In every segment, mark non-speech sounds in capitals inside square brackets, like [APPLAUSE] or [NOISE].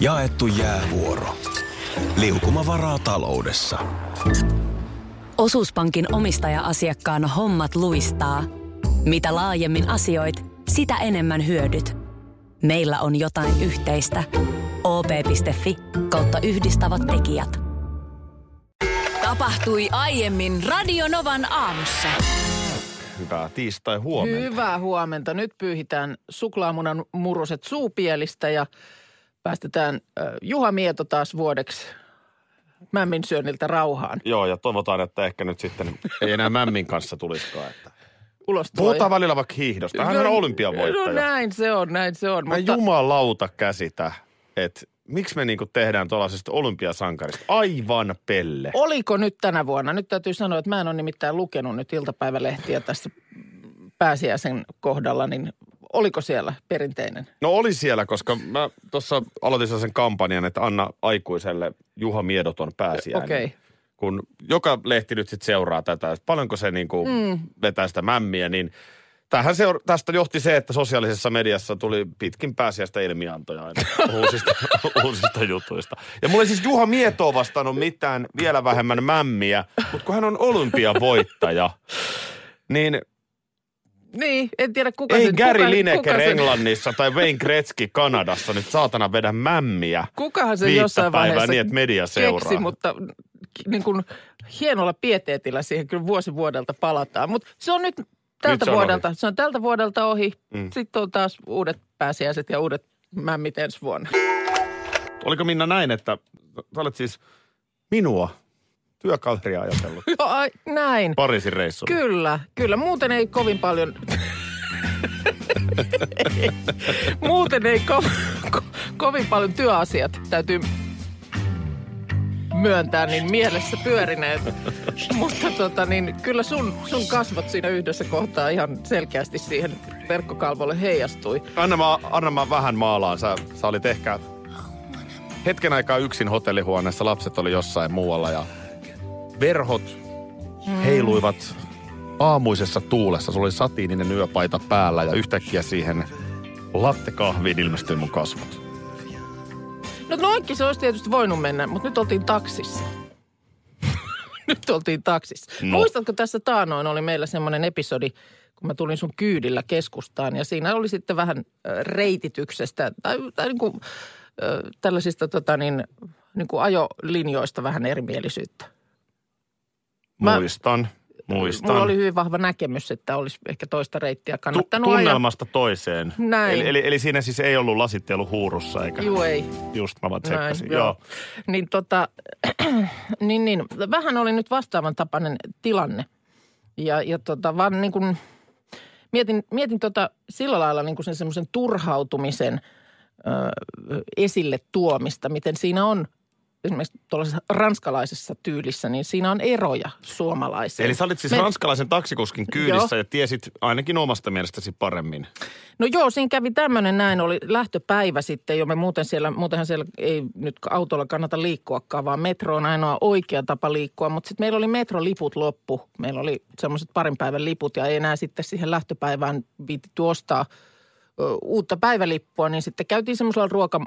Jaettu jäävuoro. Liukuma varaa taloudessa. Osuuspankin omistaja-asiakkaan hommat luistaa. Mitä laajemmin asioit, sitä enemmän hyödyt. Meillä on jotain yhteistä. op.fi kautta yhdistävät tekijät. Tapahtui aiemmin Radionovan aamussa. Hyvää tiistai huomenta. Hyvää huomenta. Nyt pyyhitään suklaamunan muruset suupielistä ja päästetään Juha Mieto taas vuodeksi mämmin syönniltä rauhaan. Joo, ja toivotaan, että ehkä nyt sitten ei enää Mämmin kanssa tulisikaan. Että. Ulos Puhutaan välillä vaikka hiihdosta. Hän on olympiavoittaja. No näin se on, näin se on. Mä mutta... jumalauta käsitä, että miksi me niinku tehdään tuollaisesta olympiasankarista? Aivan pelle. Oliko nyt tänä vuonna? Nyt täytyy sanoa, että mä en ole nimittäin lukenut nyt iltapäivälehtiä tässä pääsiäisen kohdalla, niin oliko siellä perinteinen? No oli siellä, koska mä tuossa aloitin sen kampanjan, että anna aikuiselle Juha Miedoton pääsiäinen. Okei. Okay. Kun joka lehti nyt sitten seuraa tätä, että paljonko se niinku mm. vetää sitä mämmiä, niin Tähän seura- tästä johti se, että sosiaalisessa mediassa tuli pitkin pääsiäistä ilmiantoja [LAUGHS] uusista, uusista jutuista. Ja mulle siis Juha Mieto vastannut mitään vielä vähemmän mämmiä, mutta kun hän on olympiavoittaja, niin niin, en tiedä kuka Ei sen, Gary kuka, Lineker kuka Englannissa tai Wayne Gretzky Kanadassa nyt saatana vedä mämmiä Kukahan se jossain päivää vaiheessa niin, että media seuraa. keksi, mutta niin kuin hienolla pieteetillä siihen kyllä vuosi vuodelta palataan. Mutta se on nyt tältä se on vuodelta, se on tältä vuodelta ohi. Mm. Sitten on taas uudet pääsiäiset ja uudet mämmit ensi vuonna. Oliko Minna näin, että sä olet siis minua työkaveria ajatellut Joo, [LAUGHS] ai, näin. Pariisin reissulla? Kyllä, kyllä. Muuten ei kovin paljon... [LAUGHS] Muuten ei ko- ko- kovin paljon työasiat täytyy myöntää, niin mielessä pyörineet. Mutta tota, niin, kyllä sun, sun kasvot siinä yhdessä kohtaa ihan selkeästi siihen verkkokalvolle heijastui. Anna mä, anna mä vähän maalaan. Sä, sä olit ehkä hetken aikaa yksin hotellihuoneessa. Lapset oli jossain muualla ja verhot heiluivat aamuisessa tuulessa. Sulla oli satiininen yöpaita päällä ja yhtäkkiä siihen lattekahviin ilmestyi mun kasvot. No noinkin se olisi tietysti voinut mennä, mutta nyt oltiin taksissa. [LAUGHS] nyt oltiin taksissa. No. Muistatko tässä taanoin oli meillä semmoinen episodi, kun mä tulin sun kyydillä keskustaan ja siinä oli sitten vähän reitityksestä tai, tai niin kuin, tällaisista tota niin, niin kuin ajolinjoista vähän erimielisyyttä. Mä- Muistan, muistan. Mulla oli hyvin vahva näkemys, että olisi ehkä toista reittiä Tu- kannattanut ajaa. tunnelmasta toiseen. Näin. Eli, eli, eli siinä siis ei ollut lasittelu huurussa eikä Juu, ei. just mä vaan tsekkasin. Näin, Joo. joo. Niin tota, [CLEARS THROAT] niin, niin, vähän oli nyt vastaavan tapainen tilanne. Ja, ja tota, vaan niin kuin, mietin, mietin tota sillä lailla niin kuin sen semmoisen turhautumisen ö, esille tuomista, miten siinä on esimerkiksi tuollaisessa ranskalaisessa tyylissä, niin siinä on eroja suomalaiseen. Eli sä olit siis Me- ranskalaisen taksikuskin kyydissä Joo. ja tiesit ainakin omasta mielestäsi paremmin. No joo, siinä kävi tämmöinen näin, oli lähtöpäivä sitten jo. Me muuten siellä, muutenhan siellä ei nyt autolla kannata liikkuakaan, vaan metro on ainoa oikea tapa liikkua. Mutta sitten meillä oli metroliput loppu. Meillä oli semmoiset parin päivän liput ja ei enää sitten siihen lähtöpäivään viititty ostaa uutta päivälippua. Niin sitten käytiin semmoisella ruoka,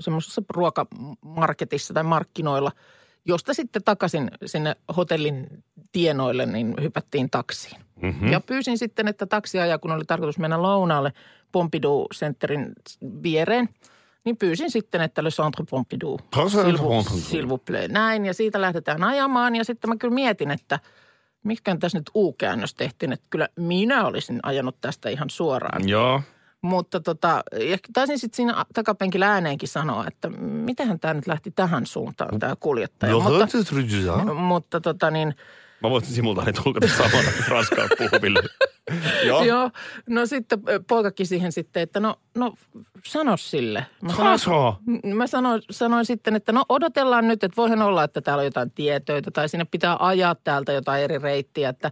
semmoisessa ruokamarketissa tai markkinoilla, josta sitten takaisin sinne hotellin tienoille, niin hypättiin taksiin. Mm-hmm. Ja pyysin sitten, että taksi ajaa, kun oli tarkoitus mennä lounaalle Pompidou Centerin viereen, niin pyysin sitten, että Le Centre Pompidou. Centre S'il vous- Pompidou. S'il vous plaît. Näin, ja siitä lähdetään ajamaan. Ja sitten mä kyllä mietin, että mikä tässä nyt U-käännös tehtiin, että kyllä minä olisin ajanut tästä ihan suoraan. Joo. Mutta tota, ja taisin sitten siinä takapenkillä ääneenkin sanoa, että mitähän tämä nyt lähti tähän suuntaan, tämä kuljettaja. mutta, [LAUGHS] mutta tota niin, Mä voisin simultaani tulkata samana ranskaa puhuville. [LAUGHS] Joo. Joo, no sitten poikakin siihen sitten, että no, no sano sille. Mä Sano. M- Mä sanoin, sanoin sitten, että no odotellaan nyt, että voihan olla, että täällä on jotain tietöitä tai sinne pitää ajaa täältä jotain eri reittiä, että,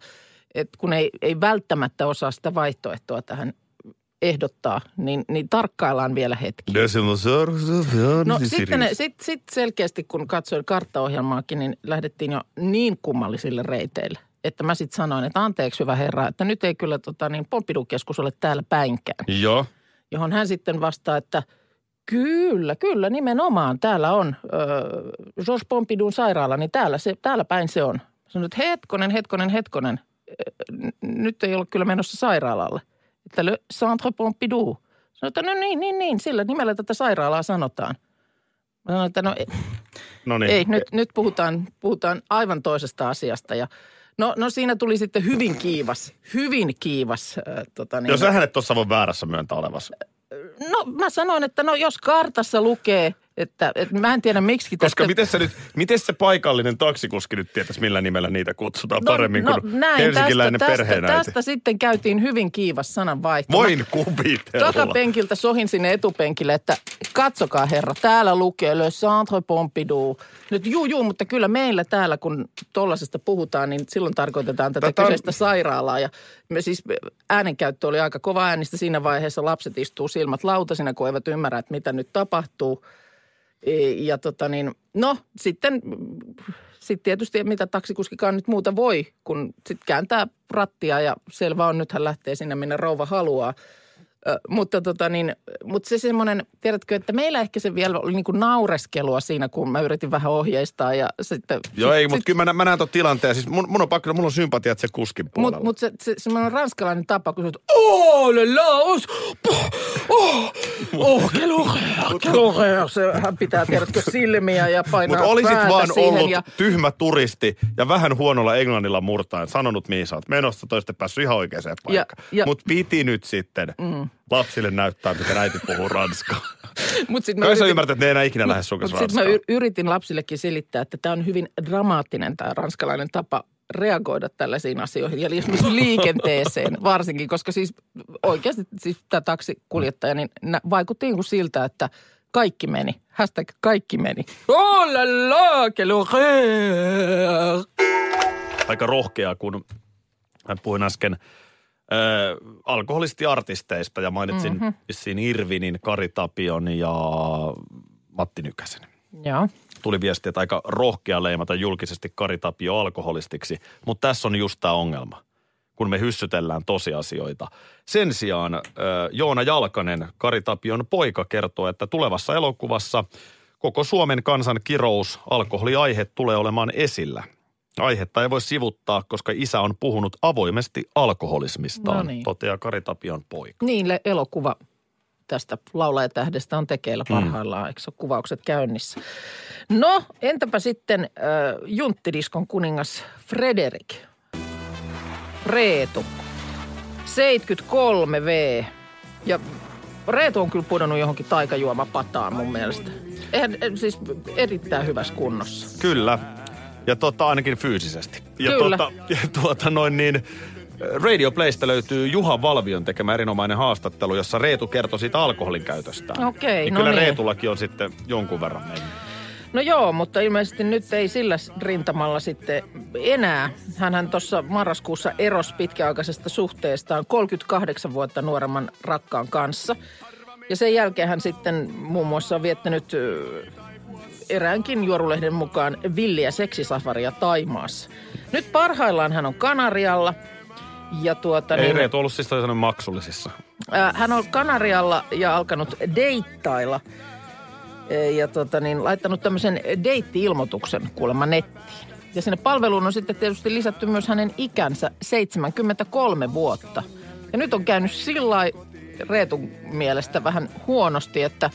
että kun ei, ei välttämättä osaa sitä vaihtoehtoa tähän ehdottaa, niin, niin tarkkaillaan vielä hetki. No sitten ne, sit, sit selkeästi, kun katsoin karttaohjelmaakin, niin lähdettiin jo niin kummallisille reiteille. Että mä sitten sanoin, että anteeksi hyvä herra, että nyt ei kyllä tota, niin Pompidou-keskus ole täällä päinkään. Joo. Johon hän sitten vastaa, että Kyllä, kyllä, nimenomaan. Täällä on äh, Georges Pompidun sairaala, niin täällä, se, täällä päin se on. Sanoin, että hetkonen, hetkonen, hetkonen. Nyt ei ole kyllä menossa sairaalalle. Että Le Centre Pompidou. Sanoin, että no niin, niin, niin, sillä nimellä tätä sairaalaa sanotaan. Mä sanoin, että no ei, No niin. ei nyt, nyt puhutaan, puhutaan aivan toisesta asiasta. Ja no, no siinä tuli sitten hyvin kiivas, hyvin kiivas. Äh, tota niin, Jos sähän et tuossa voi väärässä myöntää olevassa. No mä sanoin, että no jos kartassa lukee, että, että mä en tiedä miksi Koska tästä... miten se nyt, miten se paikallinen taksikuski nyt tietäisi, millä nimellä niitä kutsutaan paremmin kuin No, näin, helsinkiläinen tästä, tästä, perheenäiti? tästä sitten käytiin hyvin kiivas sananvaihto. Voin kuvitella. Takapenkiltä sohin sinne etupenkille, että katsokaa herra, täällä lukee Le Centre Pompidou. Nyt juu, juu, mutta kyllä meillä täällä, kun tollasesta puhutaan, niin silloin tarkoitetaan tätä Tätä kyseistä sairaalaa. Ja me siis äänenkäyttö oli aika kova äänistä siinä vaiheessa. Lapset istuu silmät lautasina, kun eivät ymmärrä, että mitä nyt tapahtuu. E, Ja tota niin, no sitten sitten tietysti mitä taksikuskikaan nyt muuta voi, kun sitten kääntää rattia ja selvä on, nythän lähtee sinne, minne rouva haluaa. Ö, mutta, tota niin, mutta se semmoinen, tiedätkö, että meillä ehkä se vielä oli niin kuin naureskelua siinä, kun mä yritin vähän ohjeistaa ja sitten... Joo, ei, sit, mutta kyllä mä, mä näen tuon tilanteen. Siis mun, mun on pakko, mulla on sympatiat se kuskin puolella. Mutta mut se, se semmoinen ranskalainen tapa, kun sä oot, oh, le la, os, oh, oh, horreur. Se, hän pitää, tiedätkö, silmiä ja painaa Mutta olisit vaan ollut ja, tyhmä turisti ja vähän huonolla englannilla murtaen sanonut, mihin sä oot menossa, toiste päässyt ihan oikeaan paikkaan. Mutta piti nyt sitten mm. Lapsille näyttää, miten äiti puhuu ranskaa. [LAUGHS] mut sit mä Kai sä yritin- ymmärrät, että ne ei enää ikinä lähde sun kanssa sitten mä yritin lapsillekin selittää, että tämä on hyvin dramaattinen tämä ranskalainen tapa reagoida tällaisiin asioihin ja esimerkiksi [LAUGHS] liikenteeseen varsinkin, koska siis oikeasti siis tämä taksikuljettaja niin vaikutti niin kuin siltä, että kaikki meni. Hashtag kaikki meni. Oh la la. Aika rohkea, kun hän puhuin äsken äh, alkoholistiartisteista ja mainitsin Mhm. mm-hmm. vissiin Irvinin, Kari Tapion ja Matti Nykäsen. Joo. tuli viesti, että aika rohkea leimata julkisesti Kari Tapio alkoholistiksi, mutta tässä on just tämä ongelma, kun me hyssytellään tosiasioita. Sen sijaan äh, Joona Jalkanen, Kari Tapion poika, kertoo, että tulevassa elokuvassa koko Suomen kansan kirous alkoholiaihe tulee olemaan esillä. Aihetta ei voi sivuttaa, koska isä on puhunut avoimesti alkoholismistaan, No niin. toteaa Kari Tapion poika. Niin, le- elokuva tästä laulajatähdestä on tekeillä parhaillaan, mm. eikö ole kuvaukset käynnissä? No, entäpä sitten äh, junttidiskon kuningas Frederik, Reetu, 73 V. Ja Reetu on kyllä pudonnut johonkin taikajuomapataan mun mielestä. Eihän, siis erittäin hyvässä kunnossa. Kyllä. Ja tota, ainakin fyysisesti. Ja Kyllä. Tuota, ja tuota noin niin, Radio Playsta löytyy Juha Valvion tekemä erinomainen haastattelu, jossa Reetu kertoi siitä alkoholin käytöstä. Okei, niin no kyllä niin. Reetullakin on sitten jonkun verran mennyt. No joo, mutta ilmeisesti nyt ei sillä rintamalla sitten enää. Hänhän tuossa marraskuussa erosi pitkäaikaisesta suhteestaan 38 vuotta nuoremman rakkaan kanssa. Ja sen jälkeen hän sitten muun muassa on viettänyt eräänkin juorulehden mukaan villiä seksisafaria Taimaassa. Nyt parhaillaan hän on Kanarialla. Ja tuota, Ei niin, Reetu ollut siis maksullisissa. Ää, Hän on Kanarialla ja alkanut deittailla ja tota niin, laittanut tämmöisen deitti-ilmoituksen kuulemma nettiin. Ja sinne palveluun on sitten tietysti lisätty myös hänen ikänsä 73 vuotta. Ja nyt on käynyt sillä lailla Reetun mielestä vähän huonosti, että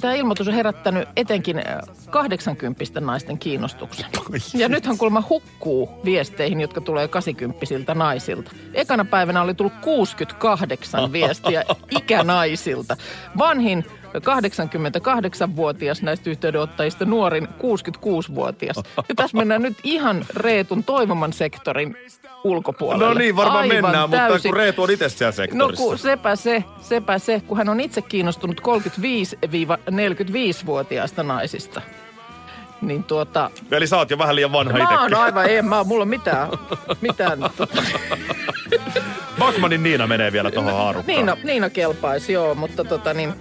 tämä ilmoitus on herättänyt etenkin äh, 80 naisten kiinnostuksen. Ja nythän kuulemma hukkuu viesteihin, jotka tulee 80 naisilta. Ekana päivänä oli tullut 68 viestiä [LAUGHS] ikänaisilta. Vanhin 88-vuotias näistä yhteydenottajista, nuorin 66-vuotias. Ja tässä mennään nyt ihan Reetun toivoman sektorin ulkopuolelle. No niin, varmaan Aivan mennään, mutta täysin. kun Reetu on itse siellä No sektorissa. kun sepä se, sepä se, kun hän on itse kiinnostunut 35-45-vuotiaista naisista. Niin tuota, Eli sä oot jo vähän liian vanha mä oon itsekin. aivan, ei mä, mulla on mitään, mitään. Tota, Backmanin Niina menee vielä tuohon haarukkaan. Niina, Niina kelpaisi, joo, mutta tota niin,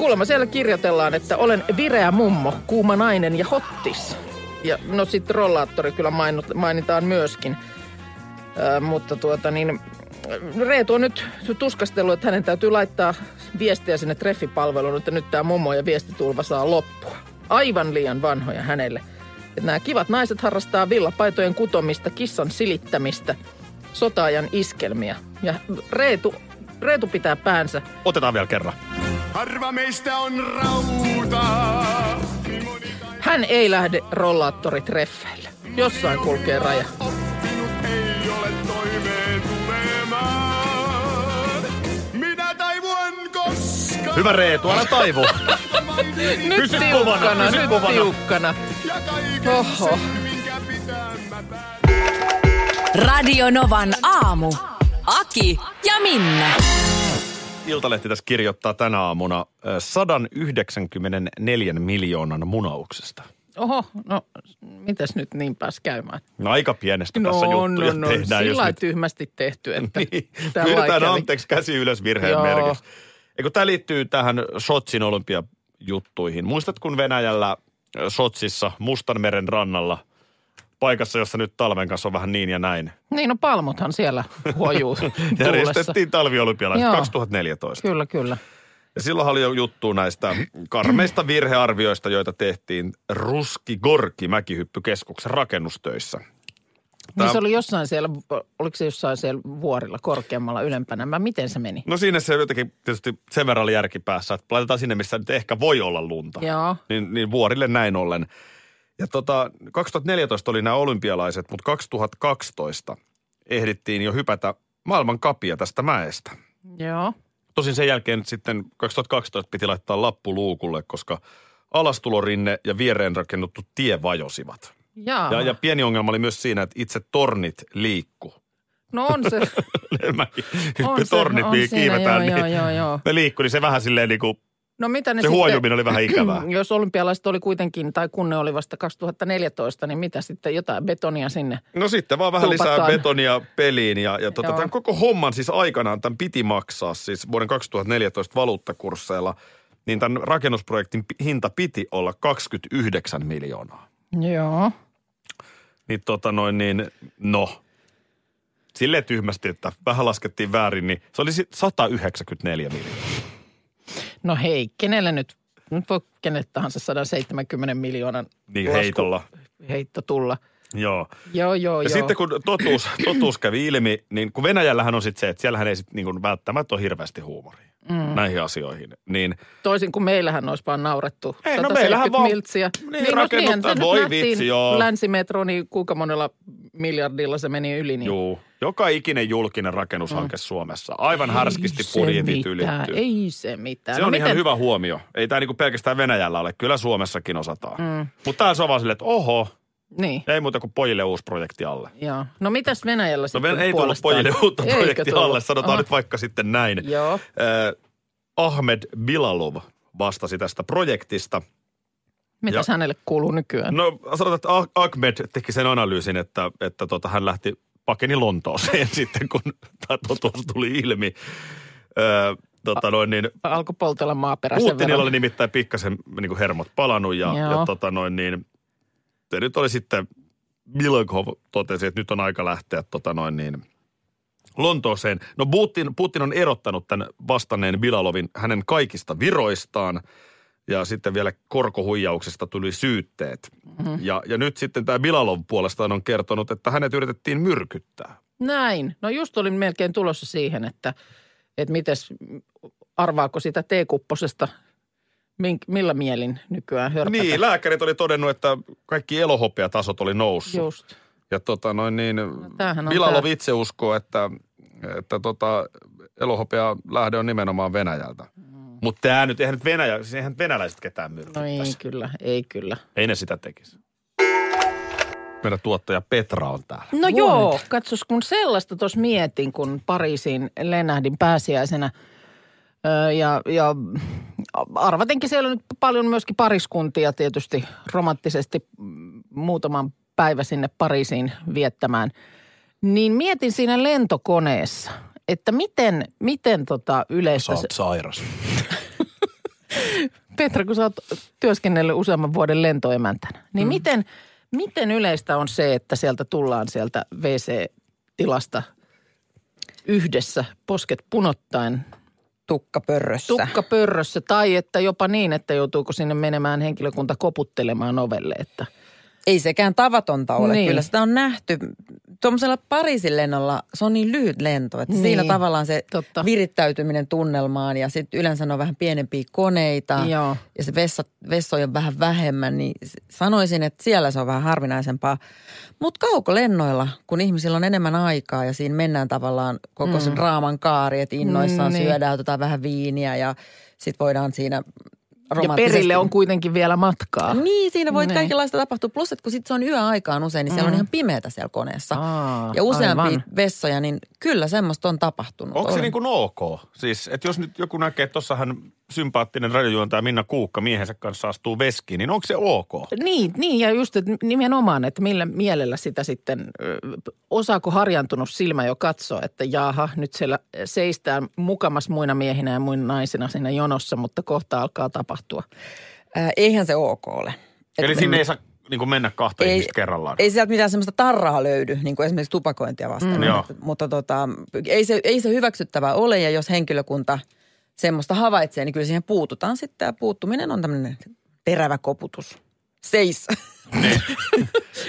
kuulemma siellä kirjoitellaan, että olen vireä mummo, kuuma nainen ja hottis. Ja no sitten rollaattori kyllä mainut, mainitaan myöskin. Ö, mutta tuota niin, Reetu on nyt tuskastellut, että hänen täytyy laittaa viestiä sinne treffipalveluun, että nyt tämä mummo ja viestitulva saa loppua. Aivan liian vanhoja hänelle. Että nämä kivat naiset harrastaa villapaitojen kutomista, kissan silittämistä, sotaajan iskelmiä. Ja Reetu, Reetu pitää päänsä. Otetaan vielä kerran. Harva meistä on rautaa. Moni Hän ei lähde rollaattoritreffeille. Jossain kulkee raja. Hyvä Reetu, älä taivu. Nyt Pysy tiukkana, kovana, pysy nyt kovana. tiukkana. Oho. Radio Novan aamu. Aki ja Minna. Iltalehti tässä kirjoittaa tänä aamuna ö, 194 miljoonan munauksesta. Oho, no mitäs nyt niin pääs käymään? No aika pienestä tässä No, juttuja no, no, tehdään. sillä jos lailla nyt tyhmästi tehty, että [LAUGHS] Niin, tää pyydetään anteeksi käsi ylös virheen Joo. merkiksi. Eikö tämä liittyy tähän Sotsin olympiajuttuihin. Muistat, kun Venäjällä Sotsissa Mustanmeren rannalla, paikassa, jossa nyt talven kanssa on vähän niin ja näin, Niin, no palmuthan siellä huojuu [LAUGHS] järjestettiin talviolympialaiset Joo. 2014. Kyllä, kyllä. Ja silloin oli jo juttu näistä karmeista virhearvioista, joita tehtiin Ruski Gorki mäkihyppykeskuksen rakennustöissä. Niin se oli jossain siellä, oliko se jossain siellä vuorilla korkeammalla ylempänä? Mä, miten se meni? No siinä se jotenkin tietysti sen verran oli järkipäässä, että laitetaan sinne, missä nyt ehkä voi olla lunta. Joo. Niin, niin vuorille näin ollen. Ja tota, 2014 oli nämä olympialaiset, mutta 2012 ehdittiin jo hypätä maailman kapia tästä mäestä. Joo. Tosin sen jälkeen sitten 2012 piti laittaa lappu luukulle, koska alastulorinne ja viereen rakennuttu tie vajosivat. Jaa. Ja, ja pieni ongelma oli myös siinä, että itse tornit liikku. No on se. [LAUGHS] on se, tornit, on mihin siinä, kiivetään, joo, niin joo, joo, joo. ne liikkui, niin se vähän silleen niin kuin, No mitä ne se sitten, huojuminen oli vähän ikävää. [CLEARS THROAT] jos olympialaiset oli kuitenkin, tai kun ne oli vasta 2014, niin mitä sitten jotain betonia sinne? No sitten vaan vähän lisää Tuupataan. betonia peliin ja, ja tota, Joo. tämän koko homman siis aikanaan tämän piti maksaa siis vuoden 2014 valuuttakursseilla, niin tämän rakennusprojektin hinta piti olla 29 miljoonaa. Joo. Niin tota noin niin, no, silleen tyhmästi, että vähän laskettiin väärin, niin se oli sit 194 miljoonaa. No hei, kenelle nyt, nyt voi kenelle tahansa 170 miljoonan Niin lasku- heitolla. heitto tulla. Joo. Joo, joo, Ja joo. sitten kun totuus, totuus kävi ilmi, niin kun Venäjällähän on sitten se, että siellähän ei sitten niin välttämättä ole hirveästi huumoria mm. näihin asioihin. Niin Toisin kuin meillähän olisi vaan naurettu Ei, no 170 meillähän vaan- miltsiä. niin, no, rakennuttaa- niinhän se nyt voi vitsi, joo. Länsimetro, niin kuinka monella miljardilla se meni yli. Niin Juu, joka ikinen julkinen rakennushanke Suomessa. Aivan härskisti Ei se budjetit ylittyy. Ei se mitään. Se no on ihan miten- hyvä huomio. Ei tämä niinku pelkästään Venäjällä ole. Kyllä Suomessakin osataan. Mm. Mutta täällä on vaan silleen, että oho, Niin, ei muuta kuin pojille uusi projekti alle. joo. No mitäs Venäjällä No sitten Ven- ei tullut pojille uutta Eikö projektia tullut? alle, sanotaan Aha. nyt vaikka sitten näin. Joo. Äh, Ahmed Bilalov vastasi tästä projektista. Mitäs Ja- hänelle kuuluu nykyään? No sanotaan, että Ah- Ahmed teki sen analyysin, että, että tota, hän lähti pakeni Lontooseen [LAUGHS] sitten, kun tämä totuus tuli ilmi. Öö, tota noin, niin, Alkoi poltella maaperäisen Putinilla oli nimittäin pikkasen niin kuin hermot palannut ja, Joo. ja tota noin, niin, se nyt oli sitten, Milkov totesi, että nyt on aika lähteä tota noin niin, Lontooseen. No Putin, Putin on erottanut tämän vastanneen Bilalovin hänen kaikista viroistaan ja sitten vielä korkohuijauksesta tuli syytteet. Mm-hmm. Ja, ja nyt sitten tämä Bilalov puolestaan on kertonut, että hänet yritettiin myrkyttää. Näin. No just olin melkein tulossa siihen, että, että mites, arvaako sitä teekupposesta, mink, millä mielin nykyään hörpätä. Niin, lääkärit oli todennut, että kaikki elohopeatasot oli noussut. Just. Ja tota noin niin, on Bilalov tää. itse uskoo, että, että tota, elohopea lähde on nimenomaan Venäjältä. Mm. Mutta tämä nyt, eihän nyt Venäjä, siis eihän venäläiset ketään No myrkyttäisi. ei kyllä, ei kyllä. Ei ne sitä tekisi. Meidän tuottaja Petra on täällä. No joo, katsos kun sellaista tuossa mietin, kun Pariisiin lennähdin pääsiäisenä. Öö, ja, ja arvatenkin siellä on nyt paljon myöskin pariskuntia tietysti romanttisesti mm, muutaman päivä sinne Pariisiin viettämään. Niin mietin siinä lentokoneessa, että miten, miten tota yleistä... se- sairas. [LAUGHS] Petra, kun sä oot työskennellyt useamman vuoden lentoemäntänä, niin mm. miten, miten yleistä on se, että sieltä tullaan sieltä WC-tilasta yhdessä, posket punottain, Tukkapörrössä. tukkapörrössä tai että jopa niin, että joutuuko sinne menemään henkilökunta koputtelemaan ovelle, että Ei sekään tavatonta ole. Niin. Kyllä sitä on nähty. Tuommoisella Pariisin lennolla, se on niin lyhyt lento, että Niin, siinä tavallaan se totta. Virittäytyminen tunnelmaan ja sitten yleensä on vähän pienempiä koneita Joo. ja se vessa, vessoja on vähän vähemmän, niin sanoisin, että siellä se on vähän harvinaisempaa. Mutta kaukolennoilla, kun ihmisillä on enemmän aikaa ja siinä mennään tavallaan koko mm. sen draaman kaari, että innoissaan mm, niin. syödään, otetaan vähän viiniä ja sitten voidaan siinä ja perille on kuitenkin vielä matkaa. Niin, siinä voi Niin. kaikenlaista tapahtua. Plus, että kun sit se on yöaikaan usein, niin siellä on ihan pimeätä siellä koneessa. Aa, ja useampia aivan. vessoja, niin kyllä semmoista on tapahtunut. Onko se niin kuin ok? Siis, että jos nyt joku näkee, että tossahan sympaattinen radiojuontaja Minna Kuukka miehensä kanssa astuu veskiin, niin onko se ok? Niin, niin, ja just että nimenomaan, että millä mielellä sitä sitten, osaako harjantunut silmä jo katsoa, että jaha, nyt siellä seistään mukamas muina miehinä ja muina naisina siinä jonossa, mutta kohta alkaa tapahtua. Ää, eihän se ok ole. Et Eli sinne ei saa niin kuin mennä kahta ei, ihmistä kerrallaan. ei sieltä mitään semmoista tarraa löydy, niin kuin esimerkiksi tupakointia vastaan. Mm, mutta mutta tota, ei, se, ei se hyväksyttävää ole, ja jos henkilökunta semmoista havaitsee, niin kyllä siihen puututaan sitten. Ja puuttuminen on tämmöinen terävä koputus. Seis. [LAUGHS]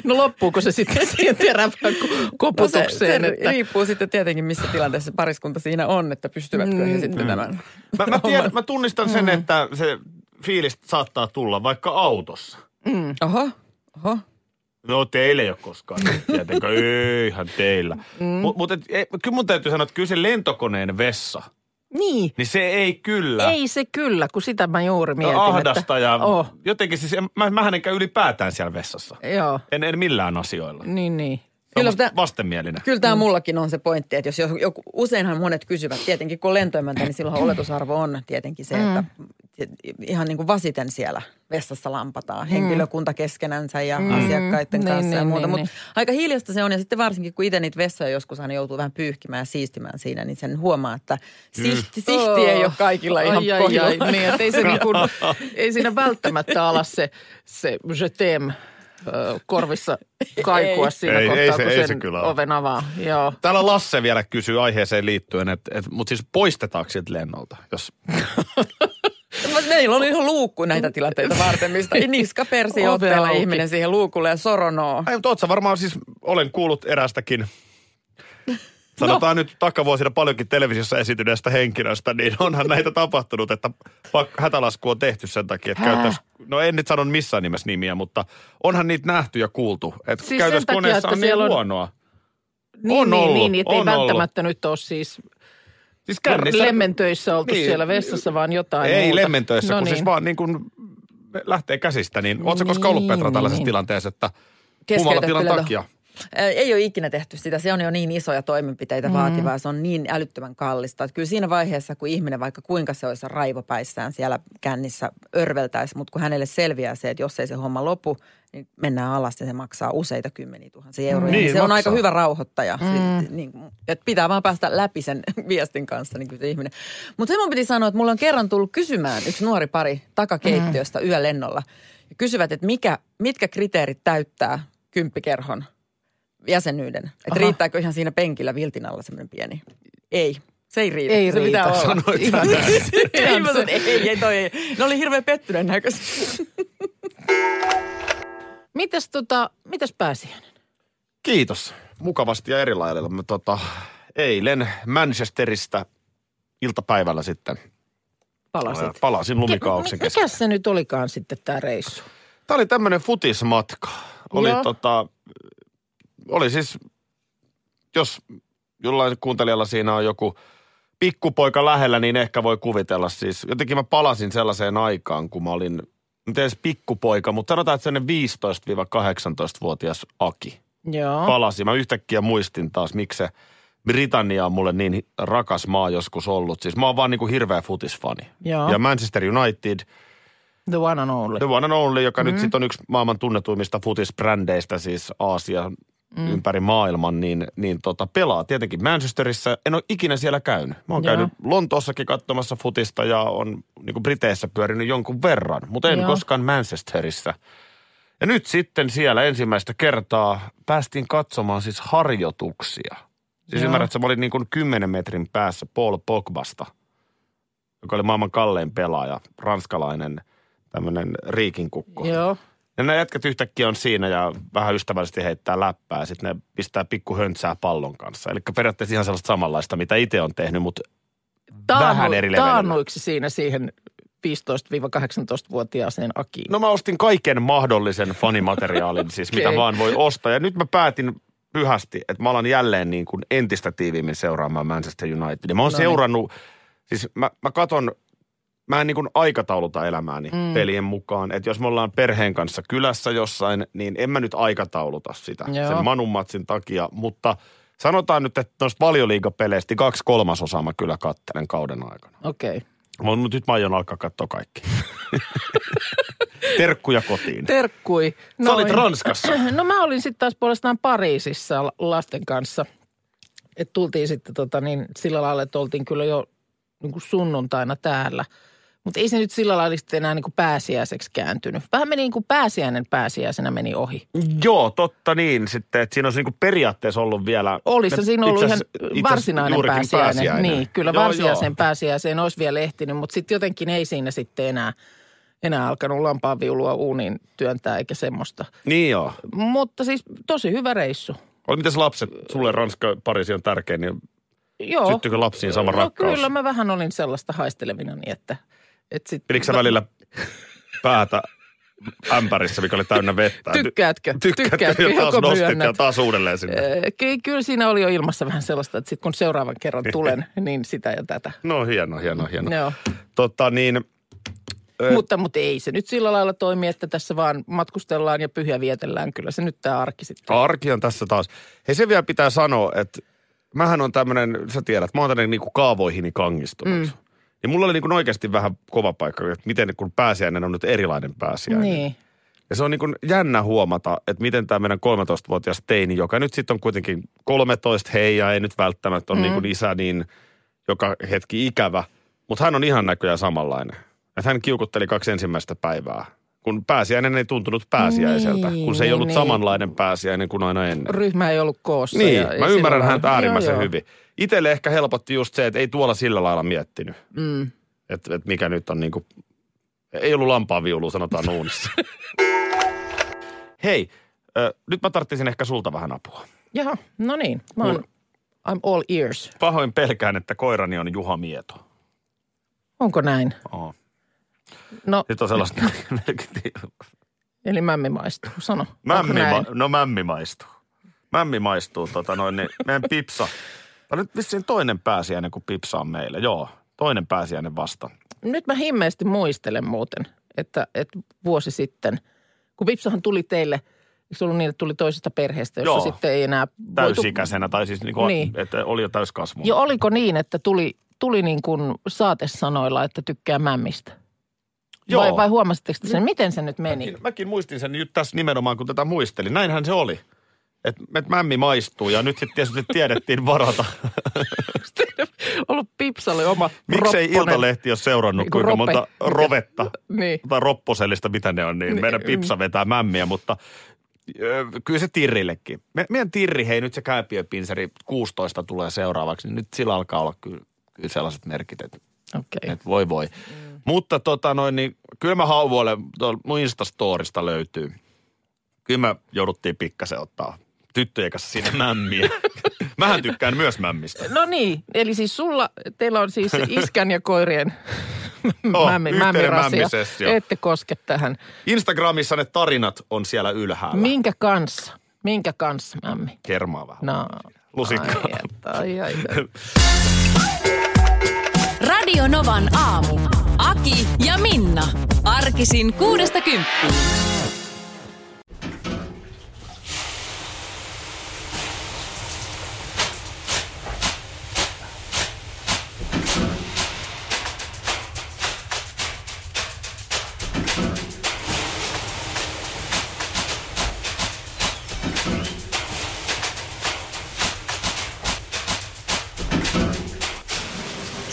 No loppuuko se sitten siihen terävään ko- No se, koputukseen? se että, riippuu sitten tietenkin, missä tilanteessa pariskunta siinä on, että pystyvätkö he sitten tämän. Mä, mä, tiedän, mä tunnistan sen, että se fiilis saattaa tulla vaikka autossa. Oho, oho. No teillä ei ole koskaan tietenkään, [LAUGHS] eihän teillä. Mm. Mutta mut, et- kyllä mun täytyy sanoa, että kyllä se lentokoneen vessa, niin, niin se ei kyllä ei se kyllä, kun sitä mä juuri mietin. ahdasta että, ja Oh, jotenkin siis, en- mä, mähän en käy ylipäätään siellä vessassa. joo, En, en millään asioilla. niin, niin. Kyllä sitä- vastenmielinen. Kyllä tämä mullakin on se pointti, että jos joku, useinhan monet kysyvät, tietenkin kun lentoemäntä, niin silloin oletusarvo on tietenkin se, että ihan niin kuin vasiten siellä vessassa lampataan. Henkilökunta keskenänsä ja asiakkaiden Niin, kanssa ja niin, muuta. niin, Mutta niin. aika hiljasta se on. Ja sitten varsinkin kun itse niitä vessoja joskus aina joutuu vähän pyyhkimään ja siistimään siinä, niin sen huomaa, että sihti, sihti ei ole kaikilla ihan ai, ai, niin, että ei, se niin kuin, [LAUGHS] ei siinä välttämättä ala se, se je t'aime, korvissa [LAUGHS] kaikua Ei. siinä Ei, kohtaa, ei se- kun ei se sen kyllä oven avaa. Joo. Täällä Lasse vielä kysyy aiheeseen liittyen, että, että mutta siis poistetaanko sieltä lennolta? Jos, [LAUGHS] Meillä on ihan luukku näitä tilanteita varten, mistä [LAUGHS] niska persi otteella ihminen siihen luukulle ja soronoo. ei, mutta varmaan siis, olen kuullut erästäkin, sanotaan no. nyt takavuosina paljonkin televisiossa esityneestä henkilöstä, niin onhan näitä tapahtunut, että hätälasku on tehty sen takia, että Hää? käytäis, no en nyt sano missään nimessä nimiä, mutta onhan niitä nähty ja kuultu, että Siis siis käytös takia, koneessa että on niin on- huonoa. Niin, On niin, ollut, niin, että ei on ollut. välttämättä nyt ole siis Siis kännissä- lemmentöissä oltu Niin. siellä vessassa, vaan jotain Ei muuta. lemmentöissä, no kun niin. siis vaan niin kuin lähtee käsistä, niin ootko koskaan ollut Niin, Petra tällaisessa niin. tilanteessa, että humalatilan takia? Ei ole ikinä tehty sitä. Se on jo niin isoja toimenpiteitä mm. vaativaa. Se on niin älyttömän kallista. Että kyllä siinä vaiheessa, kun ihminen vaikka kuinka se olisi raivopäissään siellä kännissä örveltäisi, mutta kun hänelle selviää se, että jos ei se homma lopu, niin mennään alas ja se maksaa useita kymmeniä tuhansia euroja. Niin, Niin, se on maksaa. aika hyvä rauhoittaja. Mm. Niin, että pitää vaan päästä läpi sen [LAUGHS] viestin kanssa, niin kyllä se ihminen. Mutta se mun piti sanoa, että mulle on kerran tullut kysymään yksi nuori pari takakeittiöstä mm. yölennolla. Ja kysyvät, että mikä, mitkä kriteerit täyttää kymppikerhon jäsenyyden. Että Aha. riittääkö ihan siinä penkillä viltin alla semmoinen pieni? Ei. Se ei riitä. Ei se riitä. pitää olla. Sanoit Ihan, ei, ei, ei, toi ei. Ne oli hirveän pettyneen näköisiä. Mitäs, tota, mitäs pääsiäinen? Kiitos. Mukavasti ja eri lailla. Mä tota, eilen Manchesterista iltapäivällä sitten Palasit. ää, palasin lumikaauksen Mikä kesken. se nyt olikaan sitten tämä reissu? Tämä oli tämmöinen futismatka. Oli Joo. tota, oli siis, jos jollain kuuntelijalla siinä on joku pikkupoika lähellä, niin ehkä voi kuvitella siis. Jotenkin mä palasin sellaiseen aikaan, kun mä olin, nyt edes pikkupoika, mutta sanotaan, että sellainen 15-18-vuotias Aki Joo. palasi. Mä yhtäkkiä muistin taas, miksi se Britannia on mulle niin rakas maa joskus ollut. Siis mä oon vaan niin kuin hirveä futisfani. Joo. Ja Manchester United, The one and only. the one and only, joka mm. nyt sitten on yksi maailman tunnetuimmista futisbrändeistä, siis Aasia mm. ympäri maailman, niin, niin tota, pelaa tietenkin Manchesterissa. En ole ikinä siellä käynyt. Mä oon Joo. käynyt Lontoossakin katsomassa futista ja on niin kuin Briteissä pyörinyt jonkun verran, mutta en Joo. koskaan Manchesterissa. Ja nyt sitten siellä ensimmäistä kertaa päästiin katsomaan siis harjoituksia. Siis Joo. ymmärrät, että mä olin niin kuin 10 metrin päässä Paul Pogbasta, joka oli maailman kallein pelaaja, ranskalainen tämmöinen riikinkukko. Joo. Ja ne jätkät yhtäkkiä on siinä ja vähän ystävällisesti heittää läppää ja sitten ne pistää pikku höntsää pallon kanssa. Eli periaatteessa ihan sellaista samanlaista, mitä itse on tehnyt, mutta Vähän eri levelillä. Taannuiksi siinä siihen 15-18-vuotiaaseen Akiin? no mä ostin kaiken mahdollisen fanimateriaalin, siis [LAUGHS] mitä Okei. vaan voi ostaa. Ja nyt mä päätin pyhästi, että mä alan jälleen niin kuin entistä tiiviimmin seuraamaan Manchester Unitedia. Mä oon No niin. seurannut, siis mä, mä katon, mä en niin kuin aikatauluta elämääni mm. pelien mukaan. Että jos me ollaan perheen kanssa kylässä jossain, niin en mä nyt aikatauluta sitä Joo. sen Manun matsin takia. Mutta sanotaan nyt, että noista valioliigapeleistä kaksi kolmasosaa mä kyllä kattelen kauden aikana. Okei. Okay. Mä, nyt mä aion alkaa katsoa kaikki. [LAUGHS] Terkkuja kotiin. Terkkui. Sä olit Ranskassa. [CLEARS THROAT] No mä olin sitten taas puolestaan Pariisissa la- lasten kanssa. Et tultiin sitten tota niin, sillä lailla, että oltiin kyllä jo niin kuin sunnuntaina täällä. Mutta ei se nyt sillä lailla sitten enää niin kuin pääsiäiseksi kääntynyt. Vähän meni niin kuin pääsiäinen pääsiäisenä meni ohi. Joo, totta niin sitten, että siinä olisi niinku periaatteessa ollut vielä... Olisi ne- siinä ollut ihan varsinainen juurikin pääsiäinen. Niin, kyllä Joo, varsinaisen joo. pääsiäiseen olisi vielä ehtinyt, mutta sitten jotenkin ei siinä sitten enää, enää alkanut lampaan viulua uuniin työntää eikä semmoista. Niin joo. Mutta siis tosi hyvä reissu. Oli mitäs lapset, sulle Ranska, Pariisi on tärkeä, niin Joo. syttyykö lapsiin sama no, rakkaus? Kyllä mä vähän olin sellaista haistelevina, niin että... että sit, Pidikö sä välillä päätä ämpärissä, mikä oli täynnä vettä? Tykkäätkö? Tykkäätkö? Tykkäätkö? Ja taas nostit ja taas uudelleen sinne. Ky- kyllä siinä oli jo ilmassa vähän sellaista, että sit kun seuraavan kerran tulen, niin sitä ja tätä. No hieno, hieno, hieno. Joo. Tota niin, Ö- Mutta, mutta ei se nyt sillä lailla toimi, että tässä vaan matkustellaan ja pyhiä vietellään. Kyllä se nyt tämä arki sitten. arki on tässä taas. Hei se vielä pitää sanoa, että mähän on tämmöinen, sä tiedät, mä oon tämmöinen niinku kaavoihini kangistunut. Mm. Ja mulla oli niinku oikeasti vähän kova paikka, että miten kun pääsiäinen on nyt erilainen pääsiäinen. Niin. Ja se on niin kuin jännä huomata, että miten tämä meidän 13-vuotias teini, joka nyt sitten on kuitenkin 13, hei ja ei nyt välttämättä ole mm. niin kuin isä niin joka hetki ikävä, mutta hän on ihan näköjään samanlainen. Että hän kiukutteli kaksi ensimmäistä päivää, kun pääsiäinen ei tuntunut pääsiäiseltä, Niin, kun se ei niin, ollut niin. samanlainen pääsiäinen kuin aina ennen. Ryhmä ei ollut koossa. Niin, ja, mä ja ymmärrän häntä äärimmäisen Joo, joo. hyvin. Itelle ehkä helpotti just se, että ei tuolla sillä lailla miettinyt, Mm. että, että mikä nyt on niin kuin, ei ollut lampaan viulua, sanotaan uunissa. [LAUGHS] Hei, ö, nyt mä tarttisin ehkä sulta vähän apua. Jaha, no niin. Mä oon, I'm all ears. Pahoin pelkään, että koirani on Juha Mieto. Onko näin? Oo. No, Nyt on sellaista [LAUGHS] eli mämmi maistuu. Sano, mämmi, ma- no mämmi maistuu. Mämmi maistuu, tota noin, niin meidän pipsa. Tämä nyt vissiin toinen pääsiäinen, kun pipsa on meillä. Joo, toinen pääsiäinen vasta. Nyt mä himmeästi muistelen muuten, että, että vuosi sitten, kun Vipsahan tuli teille, eikö se ollut niin, että tuli toisesta perheestä, jossa Joo. sitten ei enää voitu... Täysikäisenä, tai siis niin kuin, Niin. että oli jo täyskasvu. Ja oliko niin, että tuli, tuli niin kuin saatesanoilla, että tykkää mämmistä? Joo. Vai, vai huomasitteko te sen? Miten se nyt meni? Mäkin, mäkin muistin sen nyt tässä nimenomaan, kun tätä muistelin. Näinhän se oli. Että et mämmi maistuu ja nyt sitten tietysti tiedettiin varata. [LAUGHS] ollut Pipsalle oma Miksei ropponen- Iltalehti ole seurannut, Niinku kuinka rope. monta rovetta Niin. tai ropposellista, mitä ne on, niin Niin, meidän mm. pipsa vetää mämmiä, mutta kyllä se Tirrillekin. Me, meidän Tirri, hei nyt se kääpiöpinseri 16 tulee seuraavaksi, niin nyt sillä alkaa olla kyllä, kyllä sellaiset merkit, että Okei. et voi voi. Mutta tota noin, niin kyllä mä hauvoilen, mun Instastorista löytyy. Kyllä me jouduttiin pikkasen ottaa tyttöjen kanssa siinä mämmiä. [LAUGHS] Mähän tykkään myös mämmistä. No niin, eli siis sulla, teillä on siis [LAUGHS] iskän ja koirien Oh, mämmi, mämmirasia. Ette koske tähän. Instagramissa ne tarinat on siellä ylhäällä. Minkä kanssa? Minkä kanssa, mämmi? Kermaa vähän. No. Lusikkaa. Ai, että, ai, ai, ai. [LAUGHS] Radio Novan aamu. Aki ja Minna. Arkisin kuudesta kymppiin.